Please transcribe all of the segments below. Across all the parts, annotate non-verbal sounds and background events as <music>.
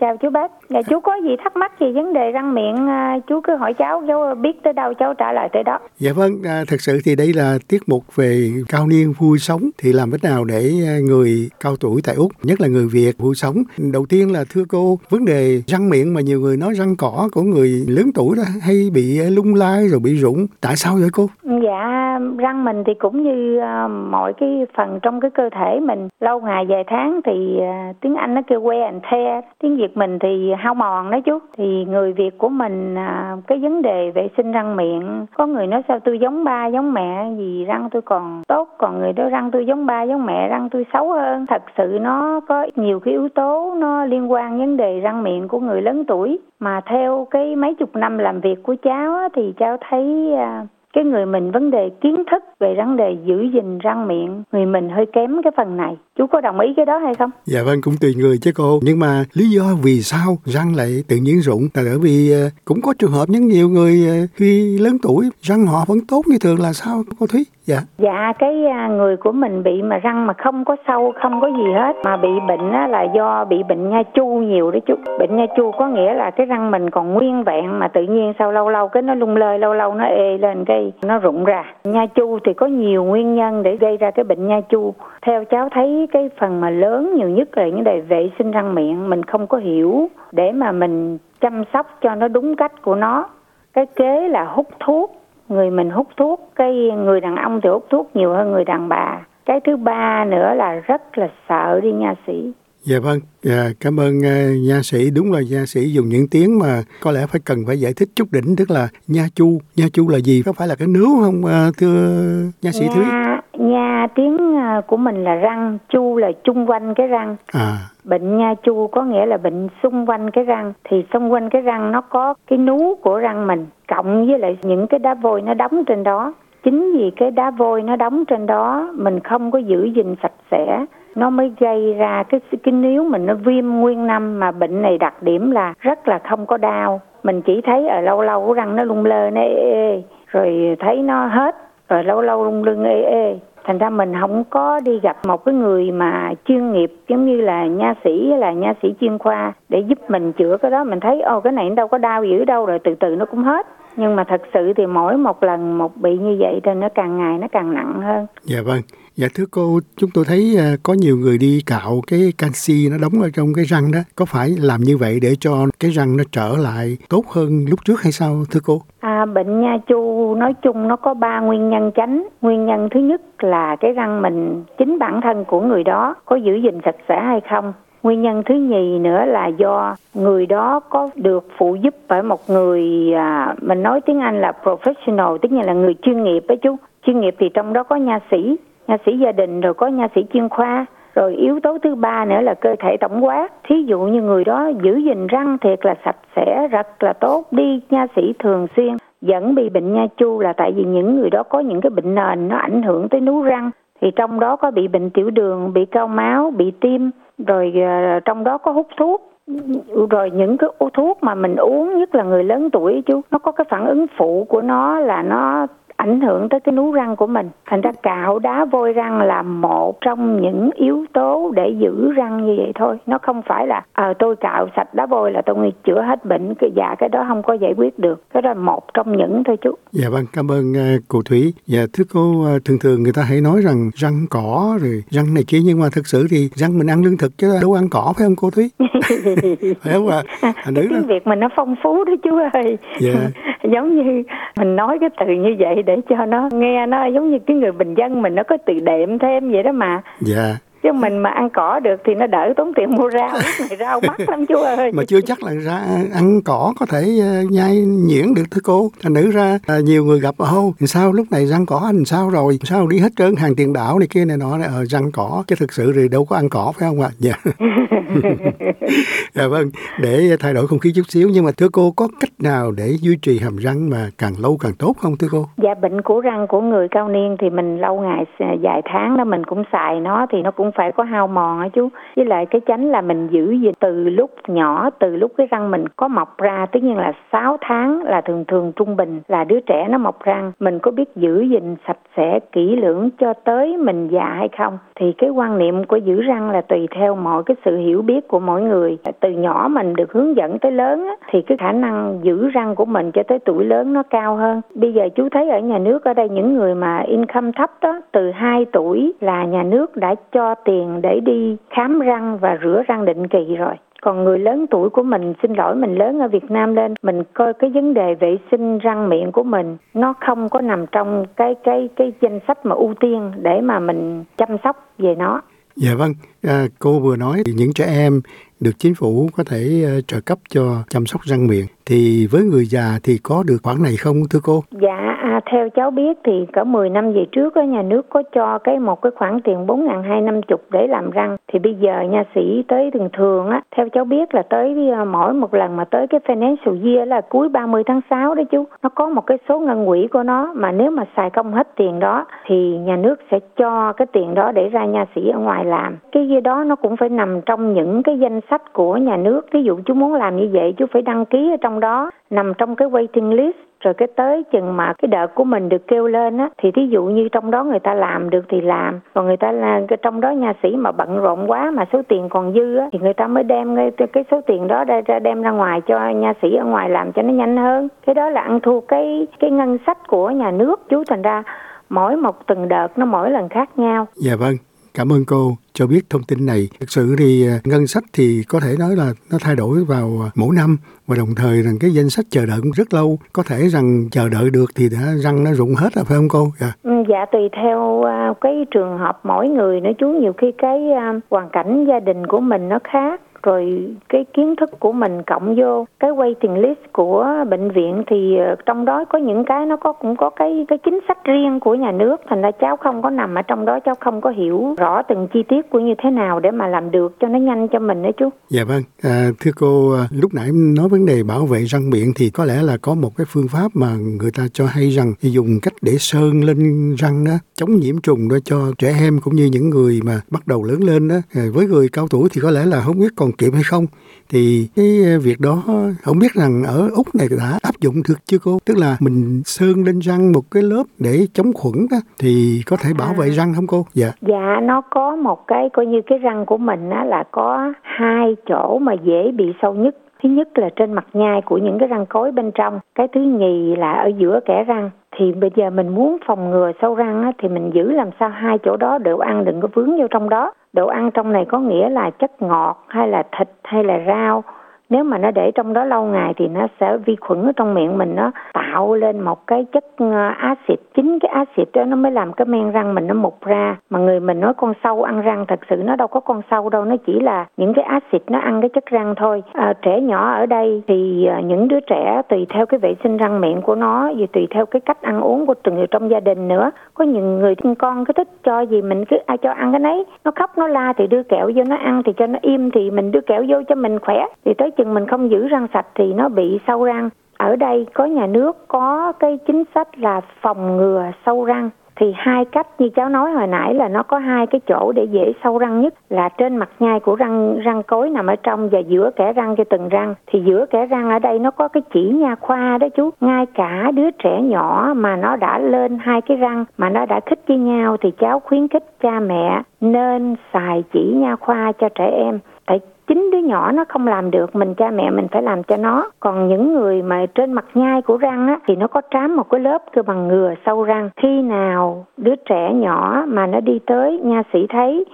Chào chú Bách. Dạ, chú có gì thắc mắc gì vấn đề răng miệng à, chú cứ hỏi cháu, cháu biết tới đâu cháu trả lời tới đó. Dạ vâng, à, thật sự thì đây là tiết mục về cao niên vui sống thì làm cách nào để à, người cao tuổi tại Úc, nhất là người Việt vui sống. Đầu tiên là thưa cô, vấn đề răng miệng mà nhiều người nói răng cỏ của người lớn tuổi đó hay bị lung lay rồi bị rụng. Tại sao vậy cô? Dạ, răng mình thì cũng như mọi cái phần trong cái cơ thể mình lâu ngày vài tháng thì tiếng Anh nó kêu wear and tear, tiếng Việt mình thì hao mòn đó chú. Thì người Việt của mình à, cái vấn đề vệ sinh răng miệng, có người nói sao tôi giống ba giống mẹ vì răng tôi còn tốt, còn người đó răng tôi giống ba giống mẹ răng tôi xấu hơn. Thật sự nó có nhiều cái yếu tố nó liên quan vấn đề răng miệng của người lớn tuổi mà theo cái mấy chục năm làm việc của cháu á, thì cháu thấy à, cái người mình vấn đề kiến thức về vấn đề giữ gìn răng miệng người mình hơi kém cái phần này chú có đồng ý cái đó hay không Dạ vâng, cũng tùy người chứ cô. Nhưng mà lý do vì sao răng lại tự nhiên rụng là bởi vì ờ, cũng có trường hợp những nhiều người ờ, khi lớn tuổi răng họ vẫn tốt như thường là sao cô Thúy? Dạ. dạ cái à, người của mình bị mà răng mà không có sâu không có gì hết mà bị bệnh á, là do bị bệnh nha chu nhiều đấy chú. Bệnh nha chu có nghĩa là cái răng mình còn nguyên vẹn mà tự nhiên sau lâu lâu cái nó lung lơi lâu lâu nó ê lên cái nó rụng ra. Nha chu thì có nhiều nguyên nhân để gây ra cái bệnh nha chu. Theo cháu thấy cái phần mà lớn nhiều nhất là những đề vệ sinh răng miệng mình không có hiểu để mà mình chăm sóc cho nó đúng cách của nó. Cái kế là hút thuốc người mình hút thuốc cái người đàn ông thì hút thuốc nhiều hơn người đàn bà cái thứ ba nữa là rất là sợ đi nha sĩ Dạ vâng, dạ, cảm ơn uh, nha sĩ. Đúng là nha sĩ dùng những tiếng mà có lẽ phải cần phải giải thích chút đỉnh, tức là nha chu. Nha chu là gì? Có phải là cái nướu không uh, thưa nha sĩ Thúy? nha nha tiếng à, của mình là răng chu là chung quanh cái răng. À, bệnh nha chu có nghĩa là bệnh xung quanh cái răng. Thì xung quanh cái răng nó có cái nú của răng mình cộng với lại những cái đá vôi nó đóng trên đó. Chính vì cái đá vôi nó đóng trên đó mình không có giữ gìn sạch sẽ. Nó mới gây ra cái cái níu mình nó viêm nguyên năm mà bệnh này đặc điểm là rất là không có đau. Mình chỉ thấy ở lâu lâu cái răng nó lung lơ nó ê ê rồi thấy nó hết rồi lâu lâu lung lưng ê ê. Thành ra mình không có đi gặp một cái người mà chuyên nghiệp giống như là nha sĩ hay là nha sĩ chuyên khoa để giúp mình chữa cái đó. Mình thấy ô cái này đâu có đau dữ đâu. Rồi từ từ nó cũng hết. Nhưng mà thật sự thì mỗi một lần một bị như vậy thì nó càng ngày nó càng nặng hơn. Dạ vâng. Dạ thưa cô, chúng tôi thấy ờ, có nhiều người đi cạo cái canxi nó đóng ở trong cái răng đó. Có phải làm như vậy để cho cái răng nó trở lại tốt hơn lúc trước hay sao thưa cô? À, bệnh nha chu nói chung nó có ba nguyên nhân chánh. Nguyên nhân thứ nhất là cái răng mình chính bản thân của người đó có giữ gìn sạch sẽ hay không. Nguyên nhân thứ nhì nữa là do người đó có được phụ giúp bởi một người à, mình nói tiếng Anh là professional, tức là người chuyên nghiệp đó chú. Chuyên nghiệp thì trong đó có nha sĩ, nha sĩ gia đình rồi có nha sĩ chuyên khoa. Rồi yếu tố thứ ba nữa là cơ thể tổng quát. Thí dụ như người đó giữ gìn răng thiệt là sạch sẽ, rất là tốt, đi nha sĩ thường xuyên. Vẫn bị bệnh nha chu là tại vì những người đó có những cái bệnh nền nó ảnh hưởng tới nú răng. Thì trong đó có bị bệnh tiểu đường, bị cao máu, bị tim, rồi ờ, trong đó có hút thuốc rồi những cái thuốc mà mình uống nhất là người lớn tuổi chú nó có cái phản ứng phụ của nó là nó ảnh hưởng tới cái nú răng của mình thành ra cạo đá vôi răng là một trong những yếu tố để giữ răng như vậy thôi nó không phải là ờ tôi cạo sạch đá vôi là tôi chữa hết bệnh cái dạ cái đó không có giải quyết được cái đó là một trong những thôi chú Dạ vâng, cảm ơn uh, cô Thúy. Dạ thưa cô, uh, thường thường người ta hay nói rằng răng cỏ rồi răng này kia nhưng mà thực sự thì răng mình ăn lương thực chứ đâu ăn cỏ phải không cô Thúy? <laughs> phải không ạ? À, nữ đó. tiếng việt mình nó phong phú đó chú ơi Dạ. <laughs> giống như mình nói cái từ như vậy để để cho nó, nghe nó giống như cái người bình dân mình, nó có từ đệm thêm vậy đó mà Dạ chứ mình mà ăn cỏ được thì nó đỡ tốn tiền mua rau. Lúc này rau mắc lắm chú <laughs> ơi. Mà chưa chắc là ra ăn cỏ có thể uh, nhai nhuyễn được thưa cô. Thành nữ ra uh, nhiều người gặp ô sao lúc này răng cỏ anh sao rồi? Sao đi hết trơn hàng tiền đảo này kia này nọ ở uh, răng cỏ chứ thực sự thì đâu có ăn cỏ phải không ạ? Dạ. <laughs> <laughs> Dạ vâng để thay đổi không khí chút xíu nhưng mà thưa cô có cách nào để duy trì hàm răng mà càng lâu càng tốt không thưa cô? Dạ bệnh của răng của người cao niên thì mình lâu ngày vài tháng đó mình cũng xài nó thì nó cũng phải có hao mòn á chú. Với lại cái chánh là mình giữ gìn từ lúc nhỏ từ lúc cái răng mình có mọc ra tất nhiên là 6 tháng là thường thường trung bình là đứa trẻ nó mọc răng. Mình có biết giữ gìn sạch sẽ kỹ lưỡng cho tới mình già hay không? Thì cái quan niệm của giữ răng là tùy theo mọi cái sự hiểu biết của mỗi người. Từ nhỏ mình được hướng dẫn tới lớn á, thì cái khả năng giữ răng của mình cho tới tuổi lớn nó cao hơn. Bây giờ chú thấy ở nhà nước ở đây những người mà income thấp đó từ 2 tuổi là nhà nước đã cho tiền để đi khám răng và rửa răng định kỳ rồi. Còn người lớn tuổi của mình xin lỗi mình lớn ở Việt Nam lên mình coi cái vấn đề vệ sinh răng miệng của mình nó không có nằm trong cái cái cái danh sách mà ưu tiên để mà mình chăm sóc về nó. Dạ vâng, à, cô vừa nói những trẻ em được chính phủ có thể ờ, trợ cấp cho chăm sóc răng miệng. Thì với người già thì có được khoản này không thưa cô? Dạ à, theo cháu biết thì cỡ 10 năm về trước á nhà nước có cho cái một cái khoản tiền 4.250 để làm răng. Thì bây giờ nha sĩ tới thường thường á theo cháu biết là tới ờ, mỗi một lần mà tới cái financial year là cuối 30 tháng 6 đó chú nó có một cái số ngân quỹ của nó. Mà nếu mà xài công hết tiền đó thì nhà nước sẽ cho cái tiền đó để ra nha sĩ ở ngoài làm. Cái gì đó nó cũng phải nằm trong những cái danh sách của nhà nước. Ví dụ chú muốn làm như vậy chú phải đăng ký ở trong đó nằm trong cái waiting list. Rồi cái tới chừng mà cái đợt của mình được kêu lên á thì thí dụ như trong đó người ta làm được thì làm. Còn người ta là cái trong đó nha sĩ mà bận rộn quá mà số tiền còn dư á thì người ta mới đem cái, cái số tiền đó ra đem ra ngoài cho nha sĩ ở ngoài làm cho nó nhanh hơn. Cái đó là ăn thua cái cái ngân sách của nhà nước. Chú thành ra mỗi một từng đợt nó mỗi lần khác nhau. Dạ vâng. Cảm ơn cô cho biết thông tin này. Thực sự thì à, ngân sách thì có thể nói là nó thay đổi vào à, mỗi năm và đồng thời rằng cái danh sách chờ đợi cũng rất lâu. Có thể rằng chờ đợi được thì đã răng nó rụng hết rồi, phải không cô? Dạ. Ừ, dạ tùy theo à, cái trường hợp mỗi người nữa chú, nhiều khi cái hoàn cảnh gia đình của mình nó khác rồi cái kiến thức của mình cộng vô cái waiting list của bệnh viện thì ờ, trong đó có những cái nó có cũng có cái cái chính sách riêng của nhà nước. Thành ra cháu không có nằm ở trong đó cháu không có hiểu rõ từng chi tiết của như thế nào để mà làm được cho nó nhanh cho mình đấy chú. Dạ vâng, à, thưa cô à, lúc nãy nói vấn đề bảo vệ răng miệng thì có lẽ là có một cái phương pháp mà người ta cho hay rằng dùng cách để sơn lên răng đó chống nhiễm trùng đó cho trẻ em cũng như những người mà bắt đầu lớn lên đó. À, với người cao tuổi thì có lẽ là không biết còn kịp hay không thì cái ờ, việc đó không biết rằng ở úc này đã áp dụng được chưa cô? Tức là mình sơn lên răng một cái lớp để chống khuẩn đó thì có thể bảo vệ à. răng không cô? Dạ. Dạ nó có một cái coi như cái răng của mình á là có hai chỗ mà dễ bị sâu nhất. Thứ nhất là trên mặt nhai của những cái răng cối bên trong cái thứ nhì là ở giữa kẽ răng. Thì bây giờ mình muốn phòng ngừa sâu răng á, thì mình giữ làm sao hai chỗ đó đều ăn đừng có vướng vô trong đó đồ ăn trong này có nghĩa là chất ngọt hay là thịt hay là rau nếu mà nó để trong đó lâu ngày thì nó sẽ vi khuẩn ở trong miệng mình nó tạo lên một cái chất ờ, axit. Chính cái axit đó nó mới làm cái men răng mình nó mục ra. Mà người mình nói con sâu ăn răng thật sự nó đâu có con sâu đâu nó chỉ là những cái axit nó ăn cái chất răng thôi. À, trẻ nhỏ ở đây thì ờ, những đứa trẻ tùy theo cái vệ sinh răng miệng của nó và tùy theo cái cách ăn uống của từng người trong gia đình nữa. Có những người con cứ thích cho gì mình cứ ai cho ăn cái nấy. Nó khóc nó la thì đưa kẹo vô nó ăn thì cho nó im thì mình đưa kẹo vô cho mình khỏe. Thì tới chừng mình không giữ răng sạch thì nó bị sâu răng. Ở đây có nhà nước có cái chính sách là phòng ngừa sâu răng. Thì hai cách như cháu nói hồi nãy là nó có hai cái chỗ để dễ sâu răng nhất, là trên mặt nhai của răng răng cối nằm ở trong và giữa kẽ răng cho từng răng. Thì giữa kẽ răng ở đây nó có cái chỉ nha khoa đó chú. Ngay cả đứa trẻ nhỏ mà nó đã lên hai cái răng, mà nó đã khích với nhau thì cháu khuyến khích cha mẹ nên xài chỉ nha khoa cho trẻ em chính đứa nhỏ nó không làm được, mình cha mẹ mình phải làm cho nó. Còn những người mà trên mặt nhai của răng á, thì nó có trám một cái lớp cơ bằng ngừa sâu răng. Khi nào đứa trẻ nhỏ mà nó đi tới nha sĩ thấy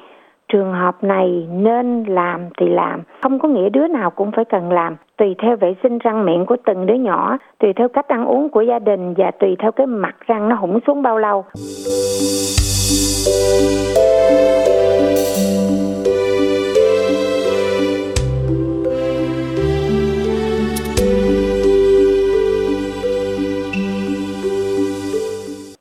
trường hợp này nên làm thì làm, không có nghĩa đứa nào cũng phải cần làm. Tùy theo vệ sinh răng miệng của từng đứa nhỏ, tùy theo cách ăn uống của gia đình và tùy theo cái mặt răng nó hủng xuống bao lâu.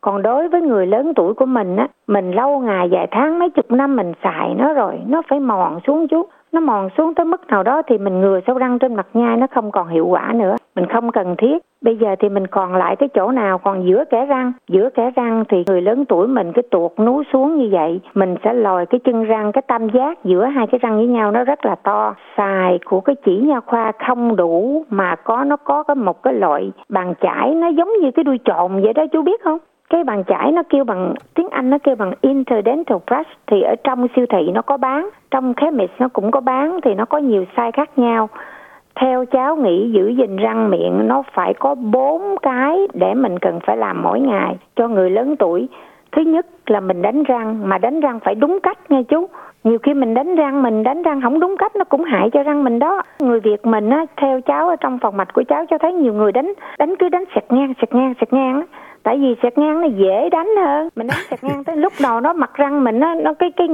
Còn đối với người lớn tuổi của mình á, mình lâu ngày vài tháng, mấy chục năm mình xài nó rồi, nó phải mòn xuống chút nó mòn xuống tới mức nào đó thì mình ngừa sâu răng trên mặt nhai, nó không còn hiệu quả nữa. Mình không cần thiết. Bây giờ thì mình còn lại cái chỗ nào? Còn giữa kẽ răng. Giữa kẽ răng thì người lớn tuổi mình cái tuột nú xuống như vậy. Mình sẽ lòi cái chân răng, cái tam giác giữa hai cái răng với nhau nó rất là to. Xài của cái chỉ nha khoa không đủ mà có, nó có cái một cái loại bàn chải, nó giống như cái đuôi trộn vậy đó, chú biết không? Cái bàn chải nó kêu bằng, tiếng Anh nó kêu bằng interdental brush, thì ở trong siêu thị nó có bán, trong chemist nó cũng có bán, thì nó có nhiều size khác nhau. Theo cháu nghĩ giữ gìn răng miệng nó phải có bốn cái để mình cần phải làm mỗi ngày cho người lớn tuổi. Thứ nhất là mình đánh răng, mà đánh răng phải đúng cách nghe chú. Nhiều khi mình đánh răng, mình đánh răng không đúng cách nó cũng hại cho răng mình đó. Người việt mình á, theo cháu ở trong phòng mạch của cháu cho thấy nhiều người đánh đánh cứ đánh sẹt ngang sẹt ngang sẹt ngang á tại vì sẹt ngang nó dễ đánh hơn. Mình đánh sẹt ngang tới lúc đầu nó mặt răng mình nó nó cái cái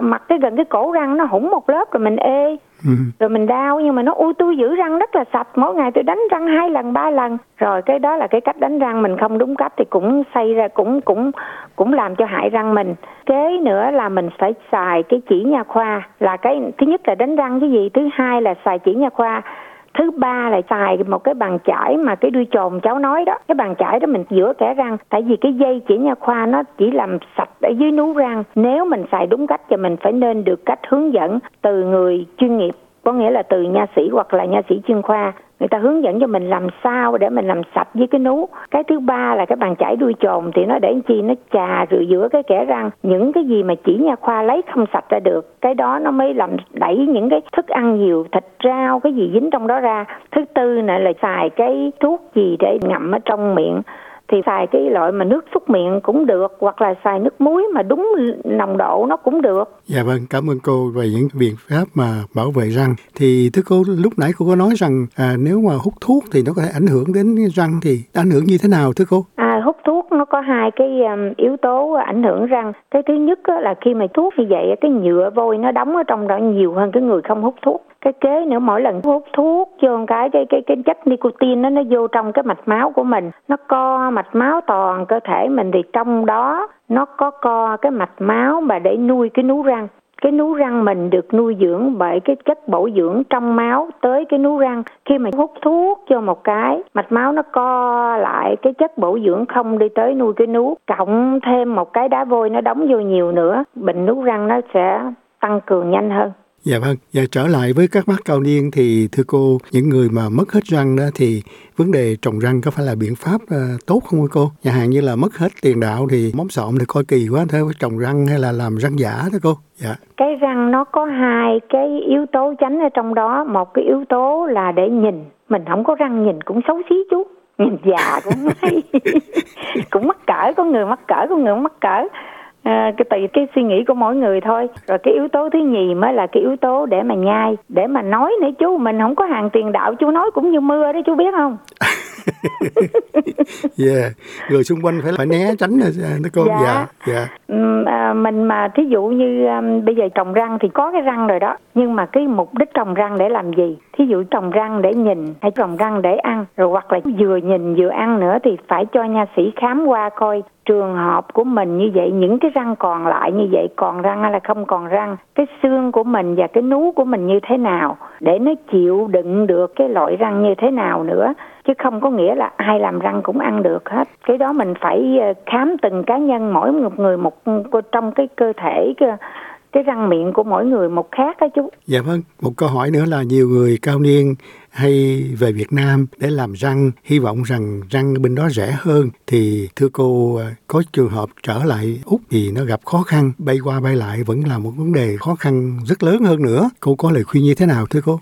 mặt cái gần cái cổ răng nó hủng một lớp rồi mình ê. Ừ. rồi mình đau nhưng mà nó ui tôi giữ răng rất là sạch. Mỗi ngày tôi đánh răng hai lần ba lần. Rồi cái đó là cái cách đánh răng mình không đúng cách thì cũng xây ra cũng cũng cũng làm cho hại răng mình. Kế nữa là mình phải xài cái chỉ nha khoa. Là cái thứ nhất là đánh răng cái gì? Thứ hai là xài chỉ nha khoa thứ ba là xài một cái bàn chải mà cái đuôi chồn cháu nói đó. Cái bàn chải đó mình giữa kẻ răng. Tại vì cái dây chỉ nha khoa, nó chỉ làm sạch ở dưới nú răng. Nếu mình xài đúng cách thì mình phải nên được cách hướng dẫn từ người chuyên nghiệp. Có nghĩa là từ nha sĩ hoặc là nha sĩ chuyên khoa người ta hướng dẫn cho mình làm sao để mình làm sạch với cái nú. Cái thứ ba là cái bàn chải đuôi chồn thì nó để chi? Nó chà rửa giữa cái kẽ răng. Những cái gì mà chỉ nha khoa lấy không sạch ra được, cái đó nó mới làm đẩy những cái thức ăn nhiều, thịt rau, cái gì dính trong đó ra. Thứ tư nữa là xài cái thuốc gì để ngậm ở trong miệng thì xài cái loại mà nước súc miệng cũng được hoặc là xài nước muối mà đúng nồng độ nó cũng được. Dạ vâng, cảm ơn cô về những biện pháp mà bảo vệ răng. Thì thưa cô lúc nãy cô có nói rằng à, nếu mà hút thuốc thì nó có thể ảnh hưởng đến răng thì ảnh hưởng như thế nào thưa cô? À hút thuốc, nó có hai cái yếu tố ảnh hưởng răng. Cái thứ nhất là khi mà thuốc như vậy cái nhựa vôi nó đóng ở trong đó nhiều hơn cái người không hút thuốc cái kế nữa, mỗi lần hút thuốc vô cái cái cái cái chất nicotine nó nó vô trong cái mạch máu của mình nó co mạch máu toàn cơ thể mình, thì trong đó nó có co cái mạch máu mà để nuôi cái nú răng cái nú răng mình được nuôi dưỡng bởi cái chất bổ dưỡng trong máu tới cái nú răng. Khi mà hút thuốc cho một cái, mạch máu nó co lại, cái chất bổ dưỡng không đi tới nuôi cái nú. Cộng thêm một cái đá vôi nó đóng vô nhiều nữa, bệnh nú răng nó sẽ tăng cường nhanh hơn. Dạ vâng, và trở lại với các bác cao niên thì thưa cô, những người mà mất hết răng đó thì vấn đề trồng răng có phải là biện pháp uh, tốt không cô? Nhà hàng như là mất hết tiền đạo thì móng sọm thì coi kỳ quá thế trồng răng hay là làm răng giả đó cô? Dạ. Cái răng nó có hai cái yếu tố tránh ở trong đó, một cái yếu tố là để nhìn, mình không có răng nhìn cũng xấu xí chú nhìn già cũng <laughs> cũng mắc cỡ có người mắc cỡ có người mắc cỡ à, cái tùy cái suy nghĩ của mỗi người thôi. Rồi cái yếu tố thứ nhì mới là cái yếu tố để mà nhai để mà nói nữa chú. Mình không có hàng tiền đạo chú nói cũng như mưa đấy chú biết không? <laughs> <laughs> yeah. Người xung quanh phải phải né tránh rồi nó cô dạ. dạ, dạ. À, mình mà thí dụ như um, bây giờ trồng răng thì có cái răng rồi đó. Nhưng mà cái mục đích trồng răng để làm gì? Thí dụ trồng răng để nhìn hay trồng răng để ăn rồi hoặc là vừa nhìn vừa ăn nữa thì phải cho nha sĩ khám qua coi trường hợp của mình như vậy những cái răng còn lại như vậy còn răng hay là không còn răng cái xương của mình và cái nú của mình như thế nào để nó chịu đựng được cái loại răng như thế nào nữa chứ không có nghĩa là ai làm răng cũng ăn được hết cái đó mình phải ờ, khám từng cá nhân mỗi một người một trong cái cơ thể cái răng miệng của mỗi người một khác đó chú. Dạ vâng, một câu hỏi nữa là nhiều người cao niên hay về Việt Nam để làm răng, hy vọng rằng răng bên đó rẻ hơn thì thưa cô ờ, có trường hợp trở lại Úc thì nó gặp khó khăn, bay qua bay lại vẫn là một vấn đề khó khăn rất lớn hơn nữa. Cô có lời khuyên như thế nào thưa cô?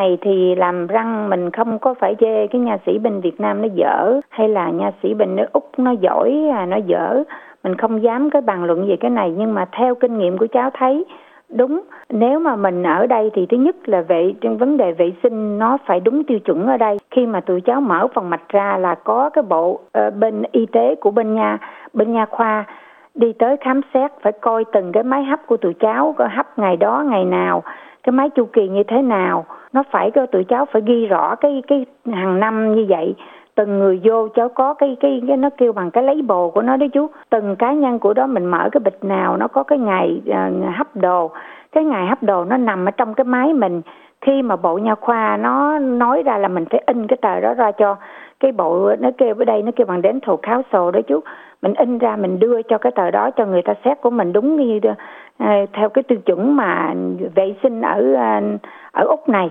Này thì làm răng mình không có phải chê cái nha sĩ bên Việt Nam nó dở hay là nha sĩ bên nước Úc nó giỏi à nó dở. Mình không dám cái bàn luận về cái này nhưng mà theo kinh nghiệm của cháu thấy đúng. Nếu mà mình ở đây thì thứ nhất là vệ trên vấn đề vệ sinh nó phải đúng tiêu chuẩn ở đây. Khi mà tụi cháu mở phòng mạch ra là có cái bộ uh, bên y tế của bên nha bên nha khoa đi tới khám xét phải coi từng cái máy hấp của tụi cháu có hấp ngày đó ngày nào cái máy chu kỳ như thế nào. Nó phải cho tụi cháu phải ghi rõ cái cái hàng năm như vậy. Từng người vô cháu có cái cái cái nó kêu bằng cái lấy bồ của nó đấy chú. Từng cá nhân của đó mình mở cái bịch nào nó có cái ngày uh, hấp đồ. Cái ngày hấp đồ nó nằm ở trong cái máy mình. Khi mà bộ nha khoa nó nói ra là mình phải in cái tờ đó ra cho. Cái bộ nó kêu ở đây nó kêu bằng đến thầu kháo sổ đó chú. Mình in ra mình đưa cho cái tờ đó cho người ta xét của mình đúng như Ờ, theo cái tiêu chuẩn mà vệ sinh ở ờ, ở úc này.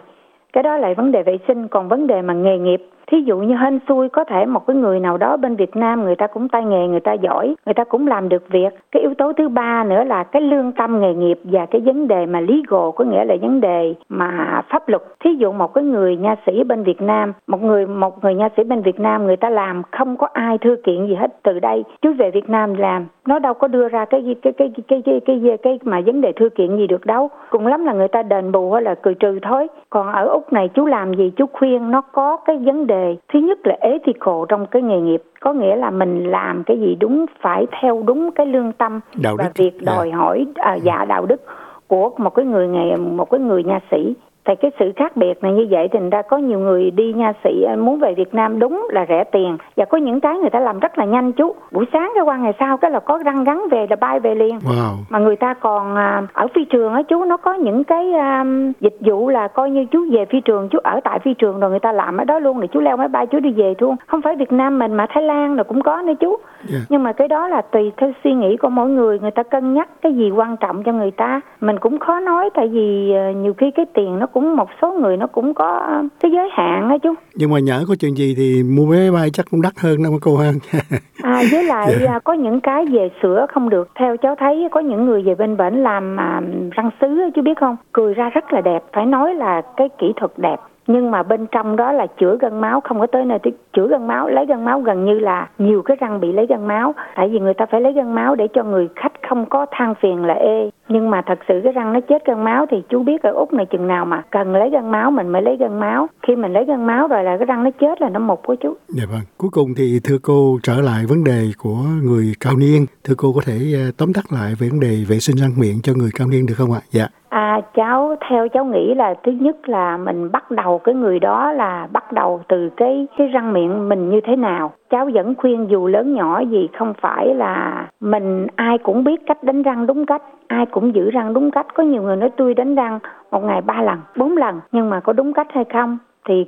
Cái đó là vấn đề vệ sinh, còn vấn đề mà nghề nghiệp thí dụ như hên xui có thể một cái người nào đó bên Việt Nam người ta cũng tay nghề người ta giỏi người ta cũng làm được việc. Cái yếu tố thứ ba nữa là cái lương tâm nghề nghiệp và cái vấn đề mà legal có nghĩa là vấn đề mà pháp luật. Thí dụ một cái người nha sĩ bên Việt Nam một người một người nha sĩ bên Việt Nam người ta làm không có ai thư kiện gì hết từ đây. Chú về Việt Nam làm nó đâu có đưa ra cái cái cái cái cái cái cái, cái mà vấn đề thư kiện gì được đâu. Cùng lắm là người ta đền bù hay là cười trừ thôi. Còn ở úc này chú làm gì chú khuyên nó có cái vấn đề thứ nhất là ethical trong cái nghề nghiệp có nghĩa là mình làm cái gì đúng phải theo đúng cái lương tâm đạo và đức. việc Dạ. đòi hỏi à, dạ đạo đức của một cái người nghề một cái người nha sĩ thì cái sự khác biệt này như vậy thì ra có nhiều người đi nha sĩ à, muốn về Việt Nam đúng là rẻ tiền. Và có những cái người ta làm rất là nhanh chú. Buổi sáng cái qua ngày sau cái là có răng gắn về là bay về liền. Wow. mà người ta còn à, ở phi trường á chú nó có những cái à, dịch vụ là coi như chú về phi trường chú ở tại phi trường rồi người ta làm ở đó luôn rồi chú leo máy bay chú đi về luôn không phải Việt Nam mình mà Thái Lan rồi cũng có nữa chú. Dạ. nhưng mà cái đó là tùy theo suy nghĩ của mỗi người người ta cân nhắc cái gì quan trọng cho người ta. Mình cũng khó nói tại vì nhiều khi cái tiền nó cũng một số người nó cũng có cái giới hạn á chú. Nhưng mà nhỡ có chuyện gì thì mua vé bay chắc cũng đắt hơn đâu cô ha. <laughs> À, với lại Dạ. à, có những cái về sữa không được. Theo cháu thấy có những người về bên bển làm à, răng sứ chú biết không? Cười ra rất là đẹp. Phải nói là cái kỹ thuật đẹp nhưng mà bên trong đó là chữa gân máu không có tới nơi tới chữa gân máu lấy gân máu gần như là nhiều cái răng bị lấy gân máu tại vì người ta phải lấy gân máu để cho người khách không có than phiền là ê nhưng mà thật sự cái răng nó chết gân máu thì chú biết ở úc này chừng nào mà cần lấy gân máu mình mới lấy gân máu khi mình lấy gân máu rồi là cái răng nó chết là nó mục của chú Dạ vâng. Cuối cùng thì thưa cô trở lại vấn đề của người cao niên. Thưa cô có thể ờ, tóm tắt lại về vấn đề vệ sinh răng miệng cho người cao niên được không ạ? Dạ. À, cháu theo cháu nghĩ là thứ nhất là mình bắt đầu cái người đó là bắt đầu từ cái cái răng miệng mình như thế nào. Cháu vẫn khuyên dù lớn nhỏ gì không phải là mình ai cũng biết cách đánh răng đúng cách, ai cũng giữ răng đúng cách. Có nhiều người nói tôi đánh răng một ngày ba lần, bốn lần nhưng mà có đúng cách hay không thì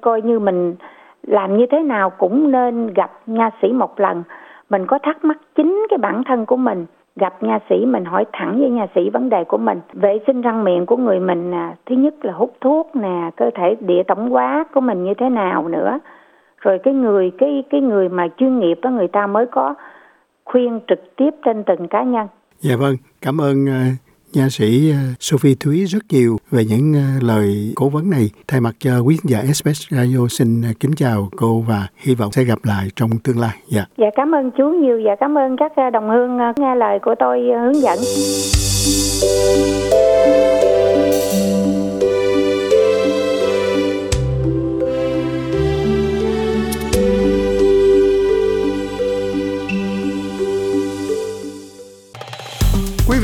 coi như mình làm như thế nào cũng nên gặp nha sĩ một lần. Mình có thắc mắc chính cái bản thân của mình gặp nha sĩ, mình hỏi thẳng với nha sĩ vấn đề của mình vệ sinh răng miệng của người mình nè thứ nhất là hút thuốc nè, cơ thể địa tổng quát của mình như thế nào nữa rồi cái người, cái cái người mà chuyên nghiệp đó, người ta mới có khuyên trực tiếp trên từng cá nhân Dạ vâng. Cảm ơn à, nha sĩ ờ, Sophie Thúy rất nhiều về những ờ, lời cố vấn này. Thay mặt cho quý giả SBS Radio xin ờ, kính chào cô và hy vọng sẽ gặp lại trong tương lai. Dạ. dạ cảm ơn chú nhiều và cảm ơn các đồng hương nghe lời của tôi hướng dẫn